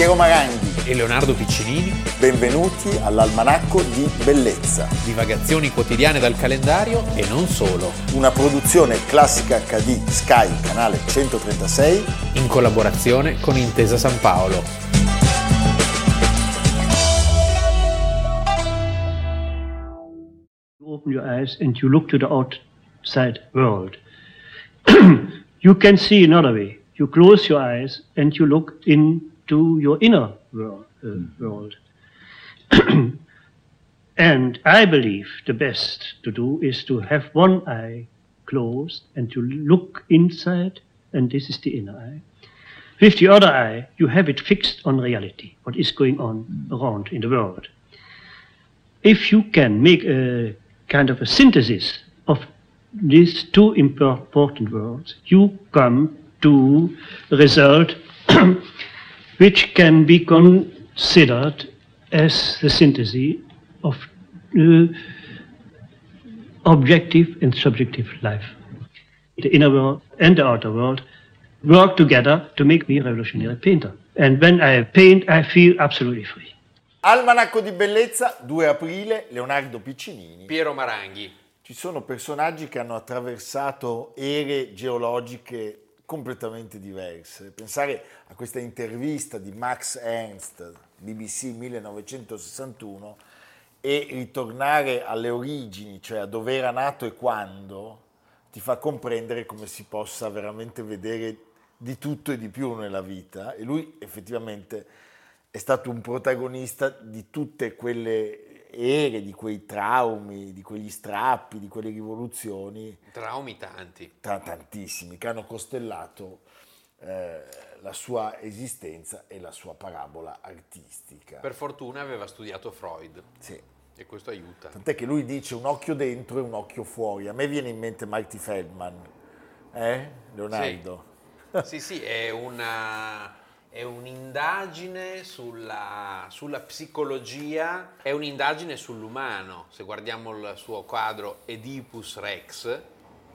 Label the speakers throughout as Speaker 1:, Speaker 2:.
Speaker 1: Piero Maranghi
Speaker 2: e Leonardo Piccinini.
Speaker 1: Benvenuti all'Almanacco di Bellezza.
Speaker 2: Divagazioni quotidiane dal calendario e non solo.
Speaker 1: Una produzione classica HD Sky, canale 136.
Speaker 2: In collaborazione con Intesa San Paolo.
Speaker 3: You open your eyes and you look to the outside world. you can see another way. You close your eyes and you look into your inner world. Uh, world. and I believe the best to do is to have one eye closed and to look inside, and this is the inner eye. With the other eye, you have it fixed on reality, what is going on around in the world. If you can make a kind of a synthesis of these two important worlds, you come to a result which can be considered as the synthesis of uh, objective and subjective life. The inner world and the outer world work together to make me a revolutionary painter. And when I paint, I feel absolutely free.
Speaker 1: Almanacco di bellezza, 2 aprile, Leonardo Piccinini.
Speaker 2: Piero Maranghi.
Speaker 1: Ci sono personaggi che hanno attraversato ere geologiche completamente diverse. Pensare a questa intervista di Max Ernst, BBC 1961, e ritornare alle origini, cioè a dove era nato e quando, ti fa comprendere come si possa veramente vedere di tutto e di più nella vita. E lui effettivamente è stato un protagonista di tutte quelle ere, di quei traumi, di quegli strappi, di quelle rivoluzioni.
Speaker 2: Traumi tanti.
Speaker 1: Tra tantissimi, che hanno costellato eh, la sua esistenza e la sua parabola artistica.
Speaker 2: Per fortuna aveva studiato Freud.
Speaker 1: Sì.
Speaker 2: E questo aiuta.
Speaker 1: Tant'è che lui dice un occhio dentro e un occhio fuori. A me viene in mente Marty Feldman. Eh, Leonardo?
Speaker 2: Sì, sì, sì è una è un'indagine sulla, sulla, psicologia, è un'indagine sull'umano. Se guardiamo il suo quadro Oedipus Rex,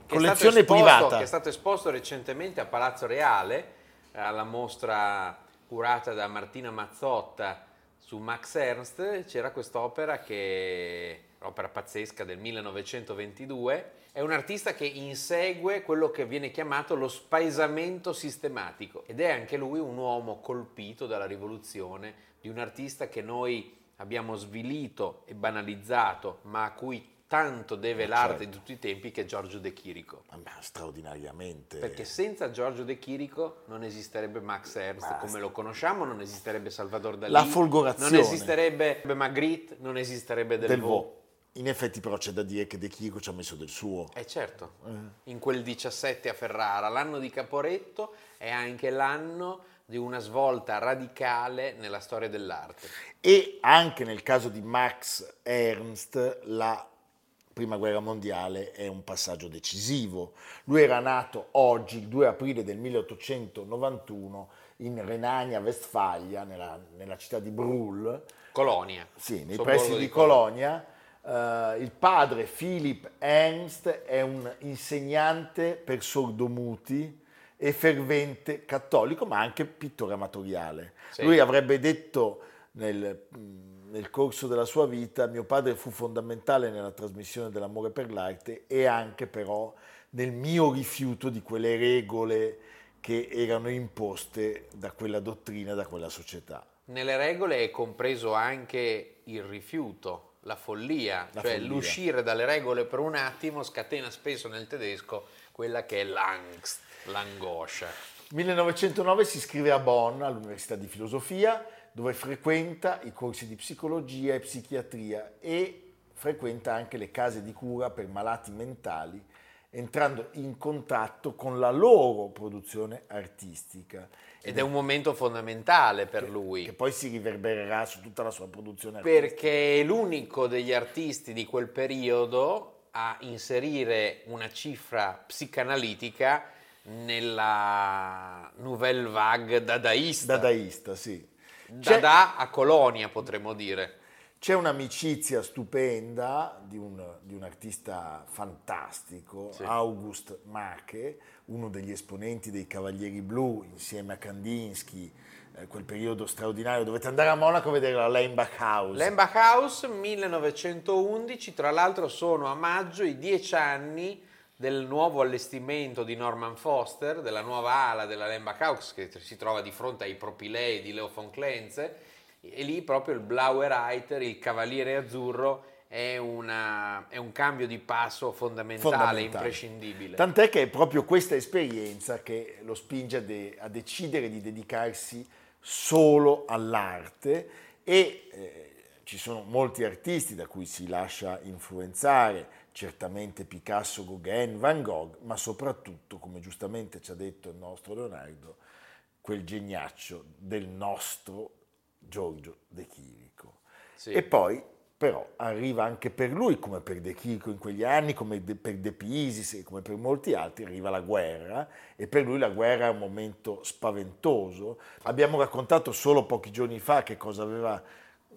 Speaker 2: che
Speaker 1: collezione
Speaker 2: è esposto,
Speaker 1: privata,
Speaker 2: che è stato esposto recentemente a Palazzo Reale, alla mostra curata da Martina Mazzotta su Max Ernst, c'era quest'opera che opera pazzesca del 1922, è un artista che insegue quello che viene chiamato lo spaesamento sistematico ed è anche lui un uomo colpito dalla rivoluzione, di un artista che noi abbiamo svilito e banalizzato, ma a cui tanto deve ma l'arte certo. di tutti i tempi che è Giorgio De Chirico.
Speaker 1: Ma straordinariamente.
Speaker 2: Perché senza Giorgio De Chirico non esisterebbe Max Ernst Basta. come lo conosciamo, non esisterebbe Salvador Dalì.
Speaker 1: La folgorazione.
Speaker 2: Non esisterebbe Magritte, non esisterebbe Delvaux. Del
Speaker 1: in effetti però c'è da dire che De Chirico ci ha messo del suo.
Speaker 2: Eh certo, eh. in quel 17 a Ferrara, l'anno di Caporetto è anche l'anno di una svolta radicale nella storia dell'arte.
Speaker 1: E anche nel caso di Max Ernst la Prima Guerra Mondiale è un passaggio decisivo. Lui era nato oggi, il 2 aprile del 1891, in Renania-Westfalia, nella, nella città di Brul.
Speaker 2: Colonia.
Speaker 1: Sì, nei pressi di Colonia. Uh, il padre Philip Ernst è un insegnante per sordomuti e fervente cattolico, ma anche pittore amatoriale. Sì. Lui avrebbe detto nel, nel, corso della sua vita, mio padre fu fondamentale nella trasmissione dell'amore per l'arte e anche però nel mio rifiuto di quelle regole che erano imposte da quella dottrina, da quella società.
Speaker 2: Nelle regole è compreso anche il rifiuto la follia, la cioè follia. l'uscire dalle regole per un attimo scatena spesso nel tedesco quella che è l'angst, l'angoscia.
Speaker 1: 1909 si iscrive a Bonn all'Università di Filosofia dove frequenta i corsi di psicologia e psichiatria e frequenta anche le case di cura per malati mentali entrando in contatto con la loro produzione artistica.
Speaker 2: Ed è un momento fondamentale per
Speaker 1: che,
Speaker 2: lui.
Speaker 1: Che poi si riverbererà su tutta la sua produzione
Speaker 2: artistica. Perché è l'unico degli artisti di quel periodo a inserire una cifra psicanalitica nella nouvelle vague dadaista.
Speaker 1: Dadaista, sì.
Speaker 2: Dada a Colonia, potremmo dire.
Speaker 1: C'è un'amicizia stupenda di un, di un artista fantastico,
Speaker 2: Sì.
Speaker 1: August Mache, uno degli esponenti dei Cavalieri Blu, insieme a Kandinsky, eh, quel periodo straordinario. Dovete andare a Monaco a vedere la Lembach House.
Speaker 2: Lembach House 1911, tra l'altro sono a maggio i dieci anni del nuovo allestimento di Norman Foster, della nuova ala della Lembach House che si trova di fronte ai propilei di Leo von Klenze e lì proprio il Blauer Reiter, il Cavaliere Azzurro, è, una- è un cambio di passo fondamentale,
Speaker 1: Fondamentale.
Speaker 2: imprescindibile.
Speaker 1: Tant'è che è proprio questa esperienza che lo spinge a, de- a decidere di dedicarsi solo all'arte e eh, ci sono molti artisti da cui si lascia influenzare, certamente Picasso, Gauguin, Van Gogh, ma soprattutto, come giustamente ci ha detto il nostro Leonardo, quel geniaccio del nostro Giorgio De Chirico.
Speaker 2: Sì.
Speaker 1: E poi però arriva anche per lui, come per De Chirico in quegli anni, come de- per De Pisis e come per molti altri, arriva la guerra e per lui la guerra è un momento spaventoso. Abbiamo raccontato solo pochi giorni fa che cosa aveva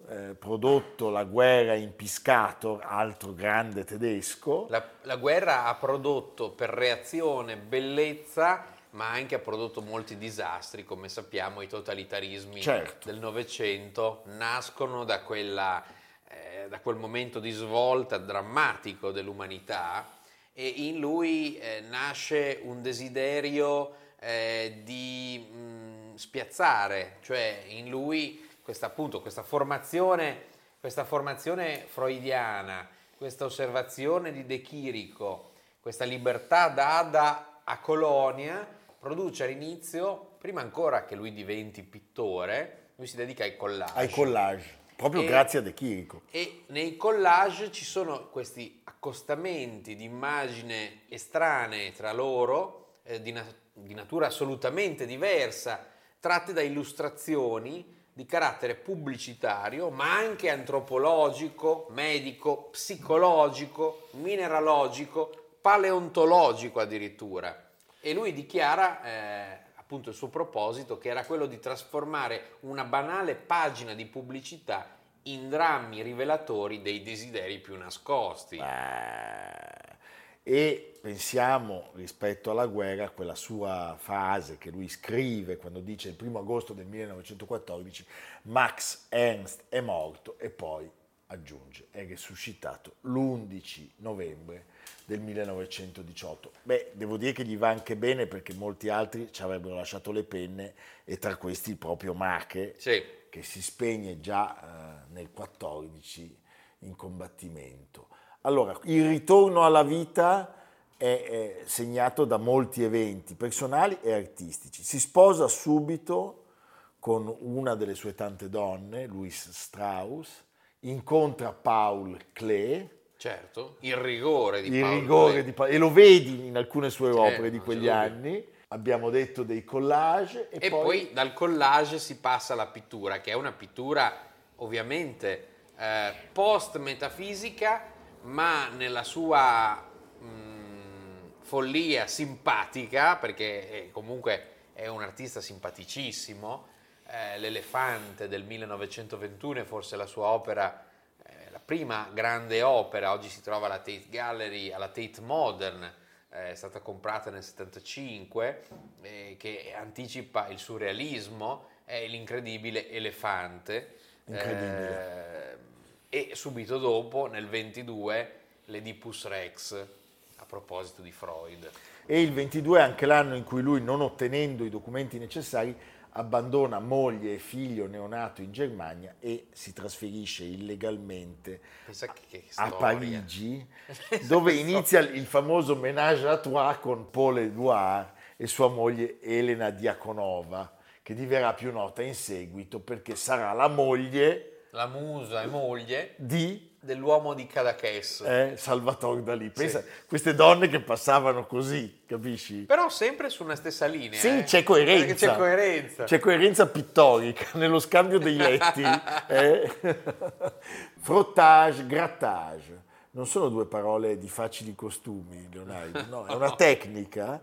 Speaker 1: eh, prodotto la guerra in Piscator, altro grande tedesco.
Speaker 2: La, la guerra ha prodotto per reazione bellezza, ma anche ha prodotto molti disastri, come sappiamo i totalitarismi
Speaker 1: Certo.
Speaker 2: del Novecento nascono da, quella, eh, da quel momento di svolta drammatico dell'umanità e in lui eh, nasce un desiderio eh, di mh, spiazzare, cioè in lui questa, appunto, questa formazione, questa formazione freudiana, questa osservazione di De Chirico, questa libertà data a Colonia produce all'inizio, prima ancora che lui diventi pittore, lui si dedica ai collage.
Speaker 1: ai collage, proprio
Speaker 2: E-
Speaker 1: grazie a De Chirico.
Speaker 2: E nei collage ci sono questi accostamenti di immagini estranee tra loro, eh, di, na- di natura assolutamente diversa, tratte da illustrazioni di carattere pubblicitario, ma anche antropologico, medico, psicologico, mineralogico, paleontologico addirittura. E lui dichiara eh, appunto il suo proposito che era quello di trasformare una banale pagina di pubblicità in drammi rivelatori dei desideri più nascosti.
Speaker 1: Eh, E pensiamo rispetto alla guerra quella sua frase che lui scrive quando dice il primo agosto del 1914 Max Ernst è morto e poi aggiunge è risuscitato l'11 novembre del 1918. Beh, devo dire che gli va anche bene perché molti altri ci avrebbero lasciato le penne e tra questi proprio Mache
Speaker 2: Sì,
Speaker 1: che si spegne già eh, nel 14 in combattimento. Allora, il ritorno alla vita è, è segnato da molti eventi personali e artistici. Si sposa subito con una delle sue tante donne, Louis Strauss, incontra Paul Klee,
Speaker 2: certo, il rigore di
Speaker 1: il
Speaker 2: Paolo
Speaker 1: rigore di Pa- e lo vedi in alcune sue
Speaker 2: Certo,
Speaker 1: opere di quegli anni. Abbiamo detto dei collage e,
Speaker 2: E poi dal collage si passa alla pittura, che è una pittura ovviamente eh, post-metafisica, ma nella sua mh, follia simpatica, perché è- comunque è un artista simpaticissimo, eh, L'Elefante del 1921 è forse la sua opera, prima grande opera, oggi si trova alla Tate Gallery, alla Tate Modern, eh, è stata comprata nel 75, eh, che anticipa il surrealismo, è l'incredibile Elefante.
Speaker 1: Incredibile.
Speaker 2: eh, e subito dopo, nel 22, l'Oedipus Rex, a proposito di Freud.
Speaker 1: e il 22 è anche l'anno in cui lui, non ottenendo i documenti necessari, abbandona moglie e figlio neonato in Germania e si trasferisce illegalmente a. Parigi, dove inizia il famoso ménage à trois con Paul Éluard e sua moglie Elena Diakonova, che diverrà più nota in seguito perché sarà la moglie
Speaker 2: La musa e moglie
Speaker 1: di
Speaker 2: dell'uomo di Cadaqués.
Speaker 1: eh, Salvatore Dalì. Pensa, queste donne che passavano così, capisci?
Speaker 2: Però sempre su una stessa linea.
Speaker 1: Sì,
Speaker 2: eh.
Speaker 1: c'è coerenza.
Speaker 2: Perché C'è coerenza.
Speaker 1: C'è coerenza pittorica nello scambio dei letti. eh. Frottage, grattage. Non sono due parole di facili costumi, Leonardo, no, è una tecnica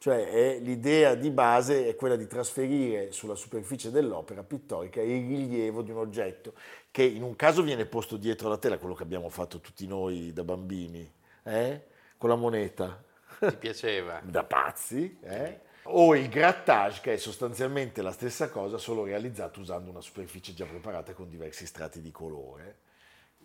Speaker 1: Cioè l'idea di base è quella di trasferire sulla superficie dell'opera pittorica il rilievo di un oggetto che in un caso viene posto dietro la tela, quello che abbiamo fatto tutti noi da bambini, eh? con la moneta.
Speaker 2: Ti piaceva?
Speaker 1: da pazzi. Eh? O il grattage, che è sostanzialmente la stessa cosa, solo realizzato usando una superficie già preparata con diversi strati di colore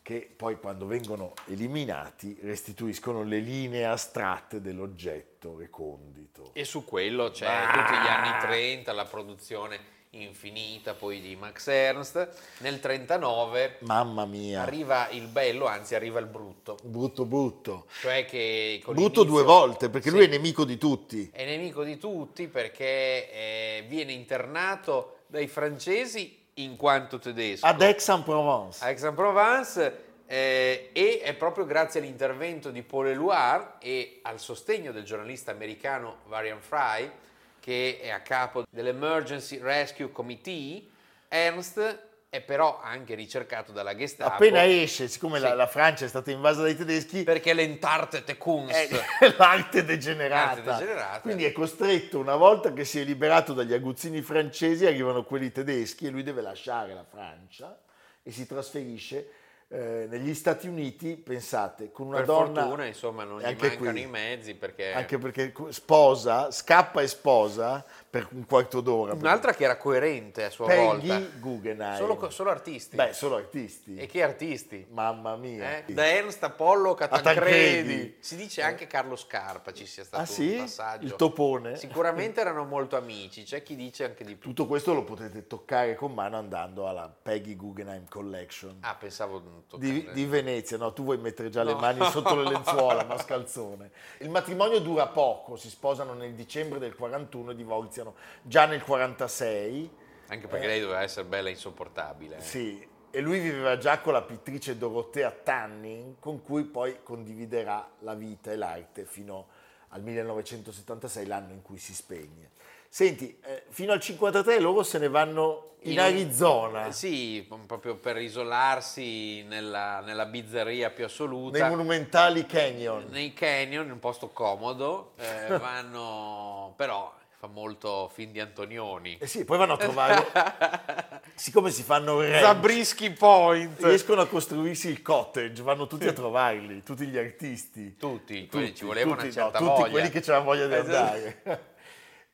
Speaker 1: che poi quando vengono eliminati restituiscono le linee astratte dell'oggetto recondito.
Speaker 2: E su quello c'è ah. tutti gli anni 30, la produzione infinita poi di Max Ernst. Nel 39
Speaker 1: Mamma mia.
Speaker 2: arriva il bello, anzi arriva il brutto.
Speaker 1: Brutto brutto.
Speaker 2: Cioè che
Speaker 1: brutto due volte perché sì, lui è nemico di tutti.
Speaker 2: È nemico di tutti perché eh, viene internato dai francesi in quanto tedesco.
Speaker 1: Ad Aix-en-Provence.
Speaker 2: Aix-en-Provence eh, e è proprio grazie all'intervento di Paul Eluard e al sostegno del giornalista americano Varian Fry, che è a capo dell'Emergency Rescue Committee, Ernst è però anche ricercato dalla Gestapo.
Speaker 1: Appena esce, siccome sì. la, la, Francia è stata invasa dai tedeschi...
Speaker 2: Perché l'Entarte Kunst.
Speaker 1: È l'arte degenerata. l'arte degenerata. Quindi è costretto, una volta che si è liberato dagli aguzzini francesi, arrivano quelli tedeschi e lui deve lasciare la Francia e si trasferisce eh, negli Stati Uniti, pensate, con una
Speaker 2: per
Speaker 1: donna...
Speaker 2: fortuna, insomma, non gli mancano qui, i mezzi perché...
Speaker 1: Anche perché sposa, scappa e sposa per un quarto d'ora.
Speaker 2: Un'altra che era coerente a sua
Speaker 1: Peggy
Speaker 2: volta.
Speaker 1: Guggenheim.
Speaker 2: Solo, solo, artisti.
Speaker 1: Beh, solo artisti.
Speaker 2: E che artisti?
Speaker 1: Mamma mia.
Speaker 2: Eh? Da Ernst Apollo Catancredi. Si dice anche Carlo Scarpa ci sia stato
Speaker 1: ah, sì?
Speaker 2: un passaggio.
Speaker 1: Il topone.
Speaker 2: Sicuramente erano molto amici, c'è chi dice anche di più.
Speaker 1: Tutto questo lo potete toccare con mano andando alla Peggy Guggenheim Collection.
Speaker 2: Ah, pensavo
Speaker 1: di, di Venezia, no, tu vuoi mettere già no. le mani sotto le lenzuola, mascalzone. Il matrimonio dura poco, si sposano nel dicembre del 41 e divorziano già nel 46.
Speaker 2: Anche perché eh, lei doveva essere bella e insopportabile.
Speaker 1: Sì, e lui viveva già con la pittrice Dorotea Tanning, con cui poi condividerà la vita e l'arte fino al 1976, l'anno in cui si spegne. Senti, eh, fino al 53 loro se ne vanno in, in Arizona.
Speaker 2: Sì, proprio per isolarsi nella, nella, bizzarria più assoluta.
Speaker 1: Nei monumentali canyon.
Speaker 2: Nei canyon, in un posto comodo, eh, vanno però fa molto film di Antonioni.
Speaker 1: Eh sì, poi vanno a trovare, siccome si fanno ranch,
Speaker 2: Zabriskie Point,
Speaker 1: riescono a costruirsi il cottage, vanno tutti a trovarli, tutti gli artisti.
Speaker 2: Tutti, tutti ci voleva
Speaker 1: tutti,
Speaker 2: una certa
Speaker 1: no,
Speaker 2: voglia.
Speaker 1: Tutti quelli che c'erano voglia di esatto. andare.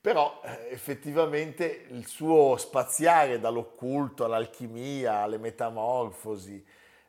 Speaker 1: Però eh, effettivamente il suo spaziare dall'occulto all'alchimia, alle metamorfosi,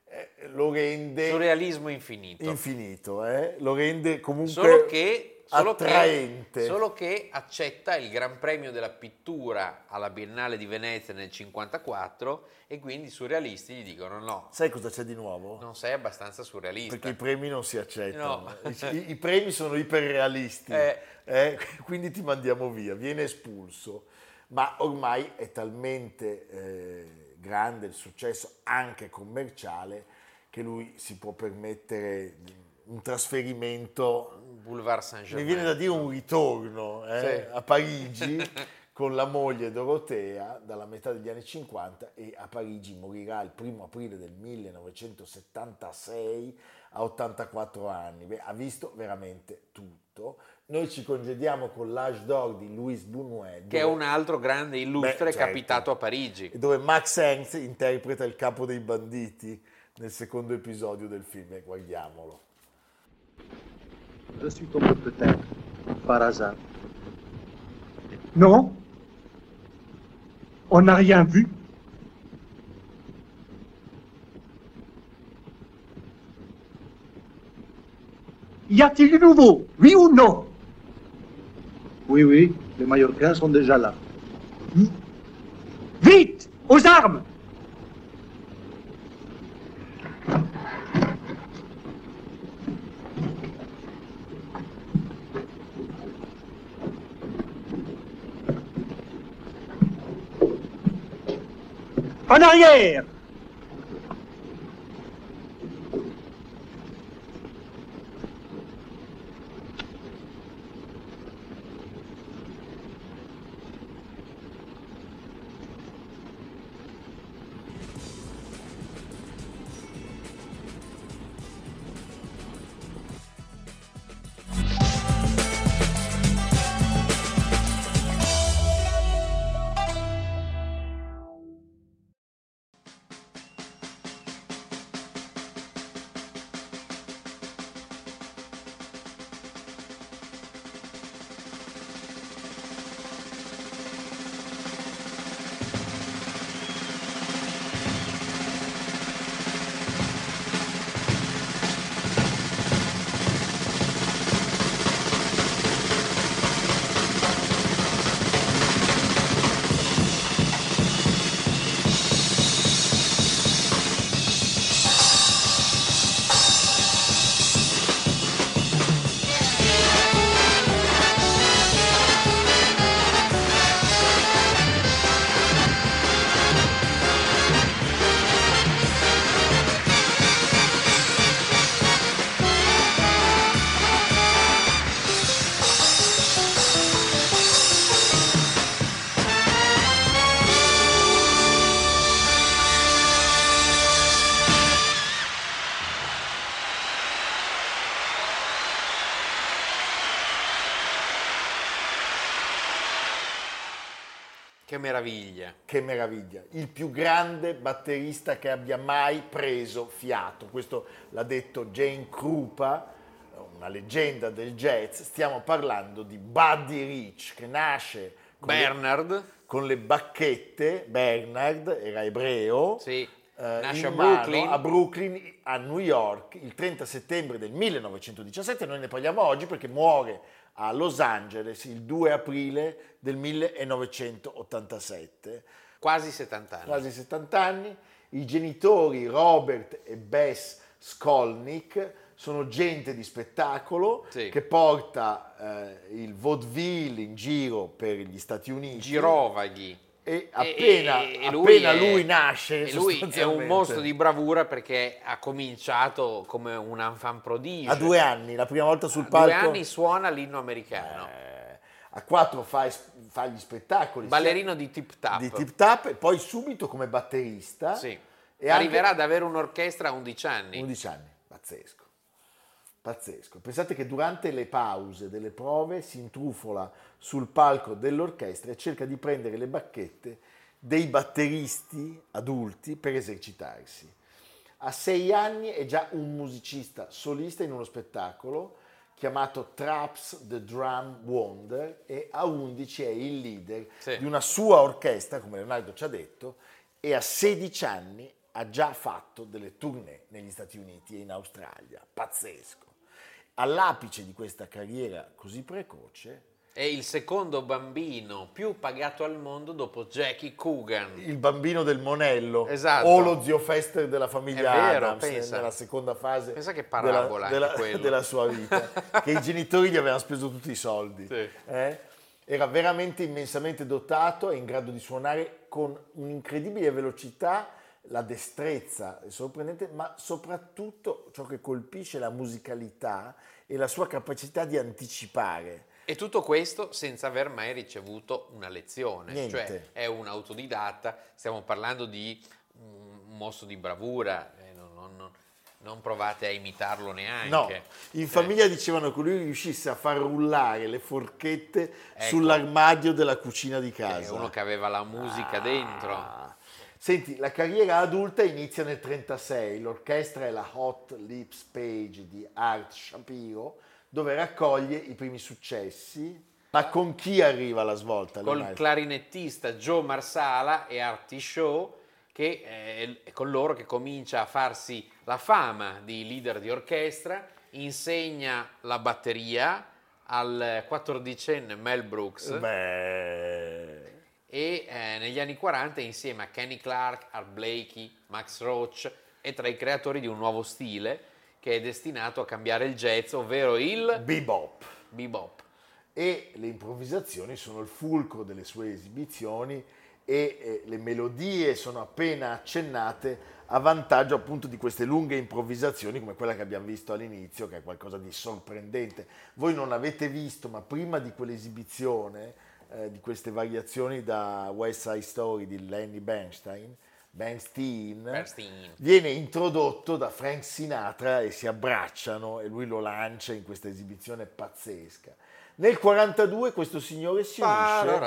Speaker 1: eh, lo rende...
Speaker 2: Surrealismo infinito.
Speaker 1: Infinito, eh? lo rende comunque...
Speaker 2: Solo che Solo
Speaker 1: attraente.
Speaker 2: Che, solo che accetta il Gran Premio della pittura alla Biennale di Venezia nel 1954 e quindi i surrealisti gli dicono no.
Speaker 1: Sai cosa c'è di nuovo?
Speaker 2: Non sei abbastanza surrealista.
Speaker 1: Perché i premi non si accettano. No. I, I, premi sono iperrealisti, eh. Eh, quindi ti mandiamo via, viene espulso. Ma ormai è talmente eh, grande il successo anche commerciale che lui si può permettere un trasferimento,
Speaker 2: Boulevard Saint-Germain.
Speaker 1: mi viene da dire un ritorno eh, sì. a Parigi con la moglie Dorotea dalla metà degli anni 50 e a Parigi morirà il primo aprile del 1976 a 84 anni. Beh, ha visto veramente tutto. Noi ci congediamo con l'Age d'Or di Louis Buñuel.
Speaker 2: Che è un altro grande illustre Beh, certo. capitato a Parigi.
Speaker 1: Dove Max Ernst interpreta il capo dei banditi nel secondo episodio del film. Guardiamolo.
Speaker 4: Je suis tombé peut-être par hasard. Non. On n'a rien vu. Y a-t-il du nouveau? Oui ou non? Oui, oui, les Mallorcains sont déjà là. Vite Aux armes En arrière
Speaker 2: meraviglia.
Speaker 1: Che meraviglia. Il più grande batterista che abbia mai preso fiato. Questo l'ha detto Jane Krupa, una leggenda del jazz. Stiamo parlando di Buddy Rich, che nasce con le-
Speaker 2: Bernard,
Speaker 1: con le bacchette, Bernard era ebreo,
Speaker 2: sì, nasce a Brooklyn.
Speaker 1: a Brooklyn, a New York, il 30 settembre del 1917. Noi ne parliamo oggi perché muore a Los Angeles il 2 aprile del 1987,
Speaker 2: quasi 70 anni.
Speaker 1: quasi 70 anni. I genitori Robert e Bess Skolnick sono gente di spettacolo
Speaker 2: Sì.
Speaker 1: che porta eh, il vaudeville in giro per gli Stati Uniti.
Speaker 2: Girovaghi.
Speaker 1: E appena,
Speaker 2: E- e- e
Speaker 1: appena
Speaker 2: è-
Speaker 1: lui, nasce,
Speaker 2: e lui è un mostro di bravura perché ha cominciato come un enfant prodige.
Speaker 1: a due anni, la prima volta sul
Speaker 2: A
Speaker 1: palco.
Speaker 2: due anni suona l'inno americano.
Speaker 1: eh, a quattro fa, fa gli spettacoli.
Speaker 2: Ballerino di tip tap.
Speaker 1: di tip tap e poi subito come batterista.
Speaker 2: Sì.
Speaker 1: E
Speaker 2: Arriverà
Speaker 1: anche-
Speaker 2: ad avere un'orchestra a 11 anni.
Speaker 1: 11 anni, pazzesco. Pazzesco. Pensate che durante le pause delle prove si intrufola sul palco dell'orchestra e cerca di prendere le bacchette dei batteristi adulti per esercitarsi. A sei anni è già un musicista solista in uno spettacolo chiamato Traps the Drum Wonder e a 11 è il leader
Speaker 2: Sì.
Speaker 1: di una sua orchestra, come Leonardo ci ha detto, e a 16 anni ha già fatto delle tournée negli Stati Uniti e in Australia. Pazzesco. All'apice di questa carriera così precoce,
Speaker 2: È il secondo bambino più pagato al mondo dopo Jackie Coogan.
Speaker 1: il bambino del Monello
Speaker 2: Esatto.
Speaker 1: o lo zio Fester della famiglia
Speaker 2: È vero,
Speaker 1: Adams
Speaker 2: pensa.
Speaker 1: nella seconda fase
Speaker 2: Pensa che
Speaker 1: della, della- della sua vita, che i genitori gli avevano speso tutti i soldi.
Speaker 2: Sì.
Speaker 1: eh? Era veramente immensamente dotato e in grado di suonare con un'incredibile velocità, la destrezza è sorprendente, ma soprattutto ciò che colpisce è la musicalità e la sua capacità di anticipare.
Speaker 2: E tutto questo senza aver mai ricevuto una lezione.
Speaker 1: Niente.
Speaker 2: Cioè è un autodidatta, stiamo parlando di un mostro di bravura, eh, non, non- non- provate a imitarlo neanche.
Speaker 1: No, in
Speaker 2: Eh,
Speaker 1: famiglia dicevano che lui riuscisse a far rullare le forchette
Speaker 2: Ecco.
Speaker 1: sull'armadio della cucina di
Speaker 2: È
Speaker 1: casa.
Speaker 2: uno che aveva la musica dentro.
Speaker 1: Senti, la carriera adulta inizia nel 1936, l'orchestra è la Hot Lips Page di Art Shapiro, dove raccoglie i primi successi. Ma con chi arriva la svolta?
Speaker 2: Col
Speaker 1: Leonardo?
Speaker 2: clarinettista Joe Marsala e Artie Shaw, che eh, è con loro che comincia a farsi la fama di leader di orchestra, insegna la batteria al quattordicenne Mel Brooks.
Speaker 1: Beh,
Speaker 2: e eh, negli anni 40 insieme a Kenny Clark, Art Blakey, Max Roach è tra i creatori di un nuovo stile che è destinato a cambiare il jazz, ovvero il
Speaker 1: bebop.
Speaker 2: bebop.
Speaker 1: e le improvvisazioni sono il fulcro delle sue esibizioni e eh, le melodie sono appena accennate a vantaggio appunto di queste lunghe improvvisazioni come quella che abbiamo visto all'inizio che è qualcosa di sorprendente. Voi non l'avete visto ma prima di quell'esibizione eh, di queste variazioni da West Side Story di Lenny Bernstein, Bernstein,
Speaker 2: Bernstein.
Speaker 1: viene introdotto da Frank Sinatra e si abbracciano e lui lo lancia in questa esibizione pazzesca. Nel 42 questo signore si unisce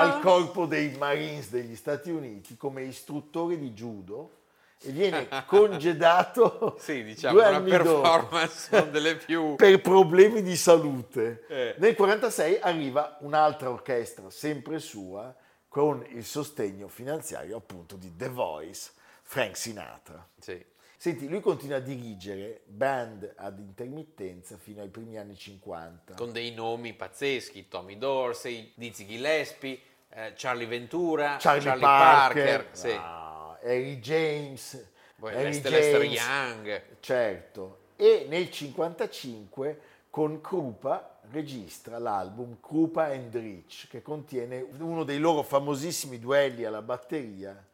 Speaker 1: al corpo dei Marines degli Stati Uniti come istruttore di judo e viene congedato
Speaker 2: Sì, diciamo
Speaker 1: due anni dopo
Speaker 2: performance non delle più
Speaker 1: per problemi di salute.
Speaker 2: Eh.
Speaker 1: Nel 46 arriva un'altra orchestra, sempre sua, con il sostegno finanziario appunto di The Voice, Frank Sinatra.
Speaker 2: Sì.
Speaker 1: Senti, lui continua a dirigere band ad intermittenza fino ai primi anni 50.
Speaker 2: con dei nomi pazzeschi, Tommy Dorsey, Dizzy Gillespie, eh, Charlie Ventura,
Speaker 1: Charlie, Parker,
Speaker 2: sì.
Speaker 1: ah, Harry James,
Speaker 2: Poi
Speaker 1: Harry
Speaker 2: Lester, Lester
Speaker 1: James,
Speaker 2: Young.
Speaker 1: certo. E nel 55 con Krupa registra l'album Krupa and Rich che contiene uno dei loro famosissimi duelli alla batteria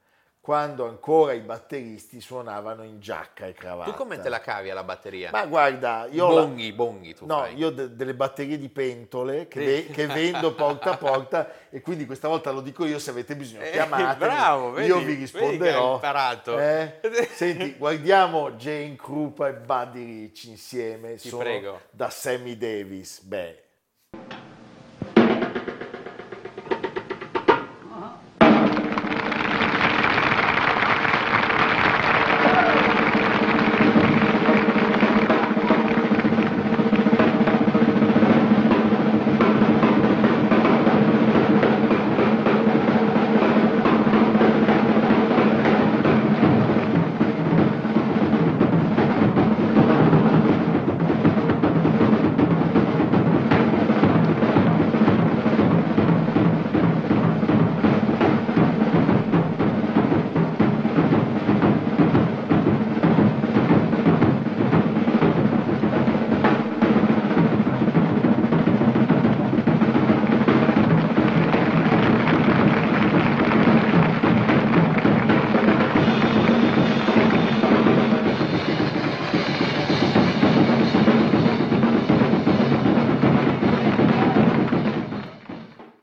Speaker 1: quando ancora i batteristi suonavano in giacca e cravatta.
Speaker 2: Tu come te la cavi alla batteria?
Speaker 1: Ma guarda, io la-
Speaker 2: bonghi, bonghi tu
Speaker 1: No,
Speaker 2: fai.
Speaker 1: io de- delle batterie di pentole che, ve- che vendo porta a porta e quindi questa volta lo dico io se avete bisogno
Speaker 2: Eh,
Speaker 1: chiamatemi,
Speaker 2: bravo, vedi-
Speaker 1: io vi risponderò.
Speaker 2: imparato.
Speaker 1: Eh? Senti, guardiamo Jane Krupa e Buddy Rich insieme,
Speaker 2: Ti
Speaker 1: sono
Speaker 2: prego.
Speaker 1: da Sammy Davis. Beh,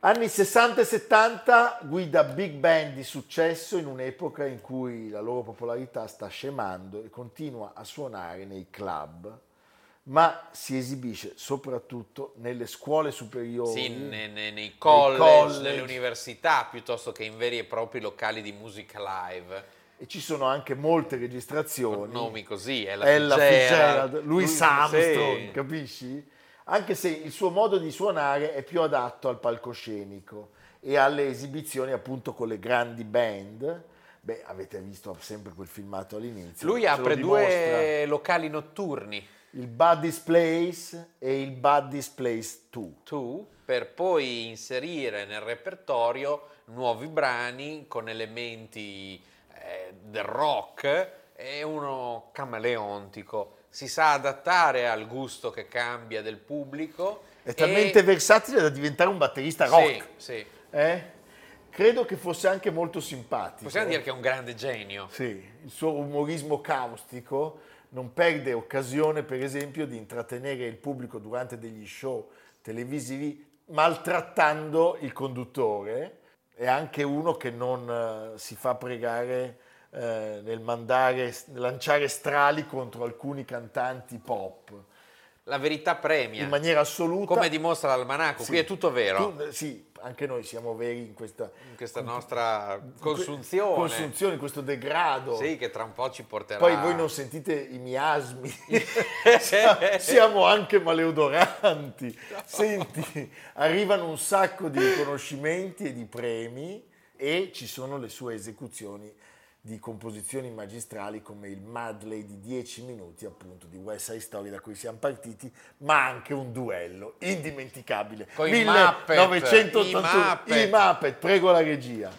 Speaker 1: Anni 60 e 70 guida big band di successo in un'epoca in cui la loro popolarità sta scemando e continua a suonare nei club, ma si esibisce soprattutto nelle scuole superiori.
Speaker 2: Sì, nei, nei- nei college,
Speaker 1: college.
Speaker 2: nelle università, piuttosto che in veri e propri locali di musica live.
Speaker 1: E ci sono anche molte
Speaker 2: Con
Speaker 1: registrazioni.
Speaker 2: nomi così, Ella,
Speaker 1: Ella
Speaker 2: Fitzgerald,
Speaker 1: Fitzgerald, Louis Armstrong,
Speaker 2: sì.
Speaker 1: capisci? Anche se il suo modo di suonare è più adatto al palcoscenico e alle esibizioni appunto con le grandi band. Beh, avete visto sempre quel filmato all'inizio.
Speaker 2: Lui apre due locali notturni,
Speaker 1: Il Buddy's Place e il Buddy's Place 2.
Speaker 2: tu, per poi inserire nel repertorio nuovi brani con elementi eh, del rock e uno camaleontico. Si sa adattare al gusto che cambia del pubblico.
Speaker 1: È
Speaker 2: e-
Speaker 1: talmente versatile da diventare un batterista rock.
Speaker 2: Sì, sì.
Speaker 1: eh? Credo che fosse anche molto simpatico.
Speaker 2: Possiamo dire che è un grande genio.
Speaker 1: Sì, il suo umorismo caustico non perde occasione, per esempio, di intrattenere il pubblico durante degli show televisivi maltrattando il conduttore. È anche uno che non eh, si fa pregare eh, nel mandare, lanciare strali contro alcuni cantanti pop.
Speaker 2: La verità premia.
Speaker 1: In maniera assoluta.
Speaker 2: Come dimostra l'almanacco,
Speaker 1: Sì.
Speaker 2: qui è tutto vero.
Speaker 1: Tu- sì, anche noi siamo veri in questa,
Speaker 2: in questa nostra
Speaker 1: in que-
Speaker 2: consunzione.
Speaker 1: consunzione, in questo degrado.
Speaker 2: Sì, che tra un po' ci porterà.
Speaker 1: Poi voi non sentite i miasmi, siamo anche maleodoranti. Senti, arrivano un sacco di riconoscimenti e di premi e ci sono le sue esecuzioni di composizioni magistrali come il Madley di 10 minuti appunto di West Side Story da cui siamo partiti, ma anche un duello indimenticabile.
Speaker 2: Con i Muppet,
Speaker 1: 1981.
Speaker 2: i Muppet.
Speaker 1: I Muppet, prego la regia.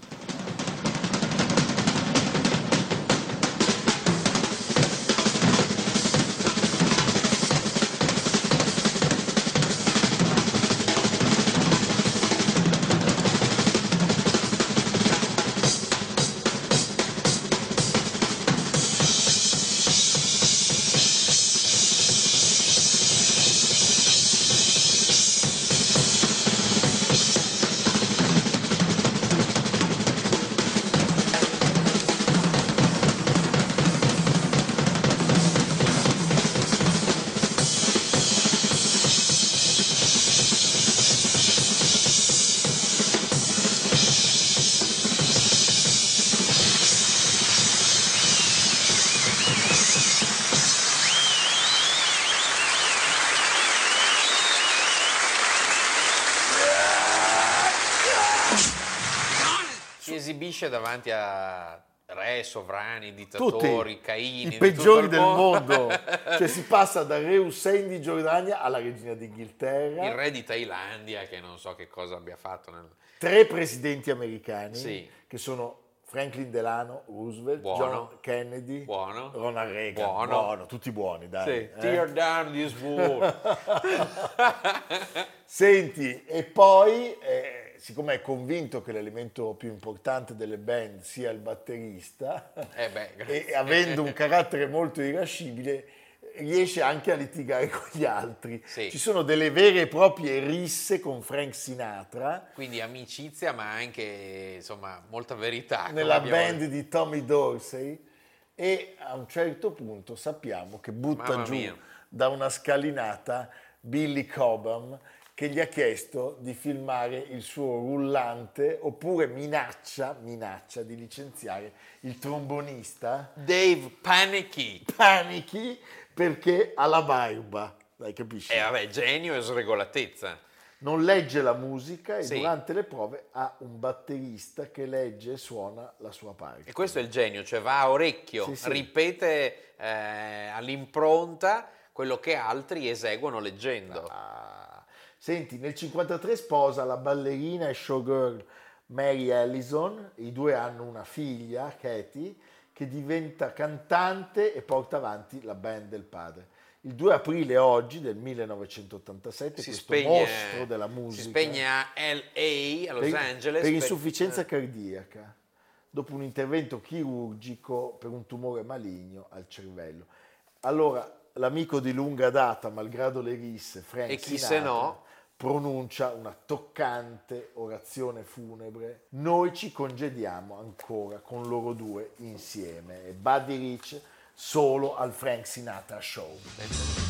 Speaker 2: Esibisce davanti a re, sovrani, dittatori,
Speaker 1: tutti
Speaker 2: caini.
Speaker 1: i peggiori del mondo. cioè si passa da Re Hussein di Giordania alla regina d'Inghilterra,
Speaker 2: Il re di Thailandia, che non so che cosa abbia fatto. Nel...
Speaker 1: tre presidenti americani
Speaker 2: Sì.
Speaker 1: che sono Franklin Delano Roosevelt,
Speaker 2: Buono.
Speaker 1: John Kennedy,
Speaker 2: Buono.
Speaker 1: Ronald Reagan,
Speaker 2: Buono.
Speaker 1: tutti buoni, dai.
Speaker 2: Sì,
Speaker 1: eh.
Speaker 2: tear down this wall.
Speaker 1: Senti, e poi, eh, siccome è convinto che l'elemento più importante delle band sia il batterista,
Speaker 2: Eh beh,
Speaker 1: e avendo un carattere molto irascibile, riesce anche a litigare con gli altri.
Speaker 2: Sì.
Speaker 1: Ci sono delle vere e proprie risse con Frank Sinatra
Speaker 2: Quindi amicizia, ma anche insomma molta verità.
Speaker 1: nella band di Tommy Dorsey e a un certo punto sappiamo che butta
Speaker 2: Mamma
Speaker 1: giù
Speaker 2: mia.
Speaker 1: da una scalinata Billy Cobham che gli ha chiesto di filmare il suo rullante oppure minaccia, minaccia di licenziare il trombonista
Speaker 2: Dave Panicky.
Speaker 1: Panichi perché ha la barba, dai capisci?
Speaker 2: E vabbè, genio e sregolatezza.
Speaker 1: Non legge la musica e
Speaker 2: Sì.
Speaker 1: durante le prove ha un batterista che legge e suona la sua parte.
Speaker 2: E questo è il genio, cioè va a orecchio,
Speaker 1: Sì, sì.
Speaker 2: ripete eh, all'impronta quello che altri eseguono leggendo.
Speaker 1: Ah, Senti, nel 1953 sposa la ballerina e showgirl Mary Ellison, i due hanno una figlia, Katie, che diventa cantante e porta avanti la band del padre. Il 2 aprile oggi del 1987
Speaker 2: Si
Speaker 1: questo
Speaker 2: spegne,
Speaker 1: mostro della musica
Speaker 2: si spegne a LA, a Los
Speaker 1: per,
Speaker 2: Angeles.
Speaker 1: per
Speaker 2: per-
Speaker 1: insufficienza
Speaker 2: eh,
Speaker 1: cardiaca dopo un intervento chirurgico per un tumore maligno al cervello. Allora, l'amico di lunga data, malgrado le risse, Frank
Speaker 2: E chi
Speaker 1: Sinatra,
Speaker 2: se no?
Speaker 1: Pronuncia una toccante orazione funebre. Noi ci congediamo ancora con loro due insieme. E Buddy Rich solo al Frank Sinatra Show.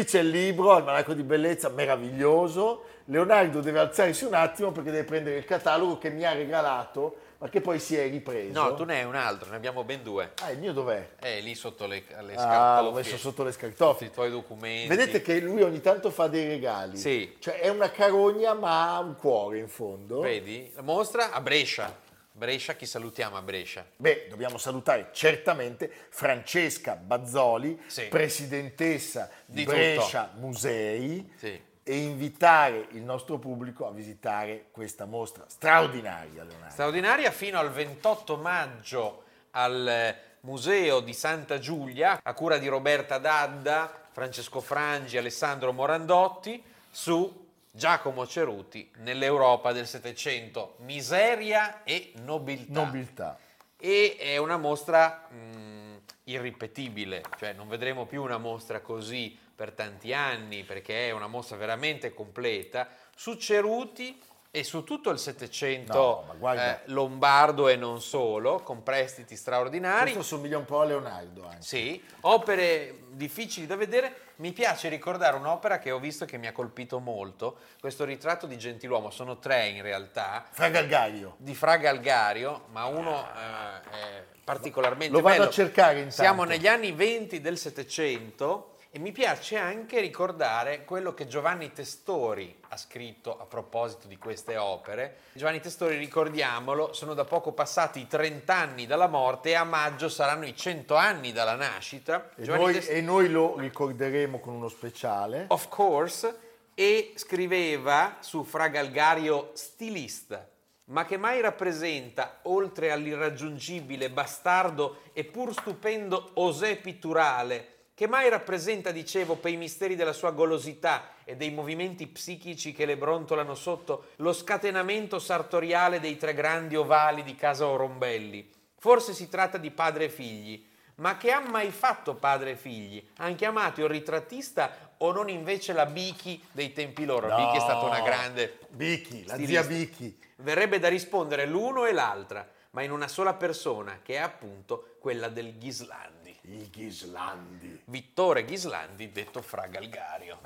Speaker 1: Qui c'è il libro, Almanacco di Bellezza, meraviglioso. Leonardo deve alzarsi un attimo perché deve prendere il catalogo che mi ha regalato, ma che poi si è ripreso.
Speaker 2: No, tu ne hai un altro, ne abbiamo ben due.
Speaker 1: Ah, il mio dov'è?
Speaker 2: È lì sotto le, le
Speaker 1: Ah, l'ho messo sotto le
Speaker 2: i
Speaker 1: scartoffie.
Speaker 2: tuoi documenti.
Speaker 1: Vedete che lui ogni tanto fa dei regali.
Speaker 2: Sì.
Speaker 1: Cioè è una carogna ma ha un cuore in fondo.
Speaker 2: Vedi? La mostra a Brescia. Brescia, chi salutiamo a Brescia?
Speaker 1: Beh, dobbiamo salutare certamente Francesca Bazzoli,
Speaker 2: Sì.
Speaker 1: presidentessa di,
Speaker 2: Di
Speaker 1: Brescia Musei,
Speaker 2: Sì.
Speaker 1: e invitare il nostro pubblico a visitare questa mostra straordinaria, Leonardo.
Speaker 2: Straordinaria fino al 28 maggio al eh, Museo di Santa Giulia, a cura di Roberta Dadda, Francesco Frangi, Alessandro Morandotti, su Giacomo Ceruti nell'Europa del Settecento, miseria e nobiltà.
Speaker 1: Nobiltà.
Speaker 2: e è una mostra mh, irripetibile, cioè non vedremo più una mostra così per tanti anni perché è una mostra veramente completa su Ceruti e su tutto il Settecento
Speaker 1: No,
Speaker 2: eh, lombardo e non solo, con prestiti straordinari.
Speaker 1: Questo somiglia un po' a Leonardo anche.
Speaker 2: Sì, opere difficili da vedere. Mi piace ricordare un'opera che ho visto che mi ha colpito molto, questo ritratto di gentiluomo, sono tre in realtà,
Speaker 1: Fra Galgario.
Speaker 2: di Fra Galgario, ma uno eh, è particolarmente
Speaker 1: Lo vado
Speaker 2: bello.
Speaker 1: a cercare intanto.
Speaker 2: Siamo negli anni 20 del Settecento e mi piace anche ricordare quello che Giovanni Testori ha scritto a proposito di queste opere. Giovanni Testori, ricordiamolo, sono da poco passati i 30 anni dalla morte e a maggio saranno i 100 anni dalla nascita.
Speaker 1: E noi,
Speaker 2: Testori-
Speaker 1: e noi lo ricorderemo con uno speciale.
Speaker 2: of course, e scriveva su Fra Galgario stilista, ma che mai rappresenta, oltre all'irraggiungibile bastardo e pur stupendo osè pitturale, che mai rappresenta, dicevo, per i misteri della sua golosità e dei movimenti psichici che le brontolano sotto, lo scatenamento sartoriale dei tre grandi ovali di casa Orombelli. Forse si tratta di padre e figli, ma che ha mai fatto padre e figli? Han chiamato il ritrattista o non invece la Bichi dei tempi loro?
Speaker 1: No.
Speaker 2: Bichi è stata una grande
Speaker 1: Bichi, la
Speaker 2: stilista.
Speaker 1: zia Bichi.
Speaker 2: Verrebbe da rispondere l'uno e l'altra, ma in una sola persona, che è appunto quella del Ghislandi.
Speaker 1: I Ghislandi.
Speaker 2: Vittore Ghislandi, detto Fra Galgario.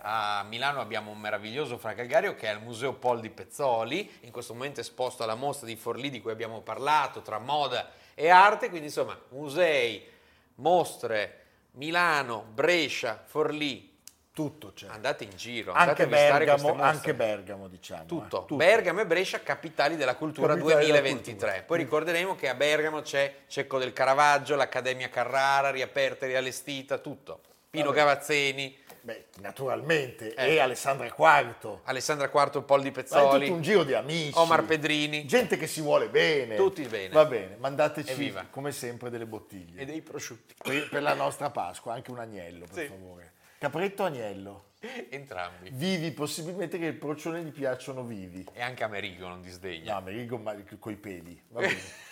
Speaker 2: A Milano abbiamo un meraviglioso Fra Galgario che è al Museo Pol di Pezzoli, in questo momento esposto alla mostra di Forlì di cui abbiamo parlato, tra moda e arte, quindi insomma musei, mostre, Milano, Brescia, Forlì,
Speaker 1: Tutto c'è.
Speaker 2: andate in giro, andate
Speaker 1: Anche
Speaker 2: a
Speaker 1: Bergamo, anche Bergamo, diciamo. eh.
Speaker 2: Tutto.
Speaker 1: Tutto.
Speaker 2: Bergamo e Brescia, capitali della cultura
Speaker 1: Capitali della
Speaker 2: 2023.
Speaker 1: cultura.
Speaker 2: Poi ricorderemo che a Bergamo c'è Cecco del Caravaggio, l'Accademia Carrara, riaperta e riallestita, tutto. Pino
Speaker 1: Vabbè.
Speaker 2: Gavazzeni,
Speaker 1: Beh, naturalmente,
Speaker 2: Eh.
Speaker 1: e Alessandra Quarto.
Speaker 2: Alessandra Quarto, Pol di
Speaker 1: Ma è
Speaker 2: Pezzoli,
Speaker 1: tutto un giro di amici.
Speaker 2: Omar Pedrini
Speaker 1: Gente che si vuole bene.
Speaker 2: Tutti bene.
Speaker 1: Va bene, mandateci
Speaker 2: Evviva.
Speaker 1: come sempre delle bottiglie.
Speaker 2: e dei prosciutti.
Speaker 1: Per, per la nostra Pasqua, anche un agnello, per
Speaker 2: Sì.
Speaker 1: favore. Capretto o agnello?
Speaker 2: Entrambi.
Speaker 1: Vivi, possibilmente che i procioni gli piacciono vivi.
Speaker 2: E anche Amerigo non disdegna.
Speaker 1: No, Merigo ma coi peli. Va bene.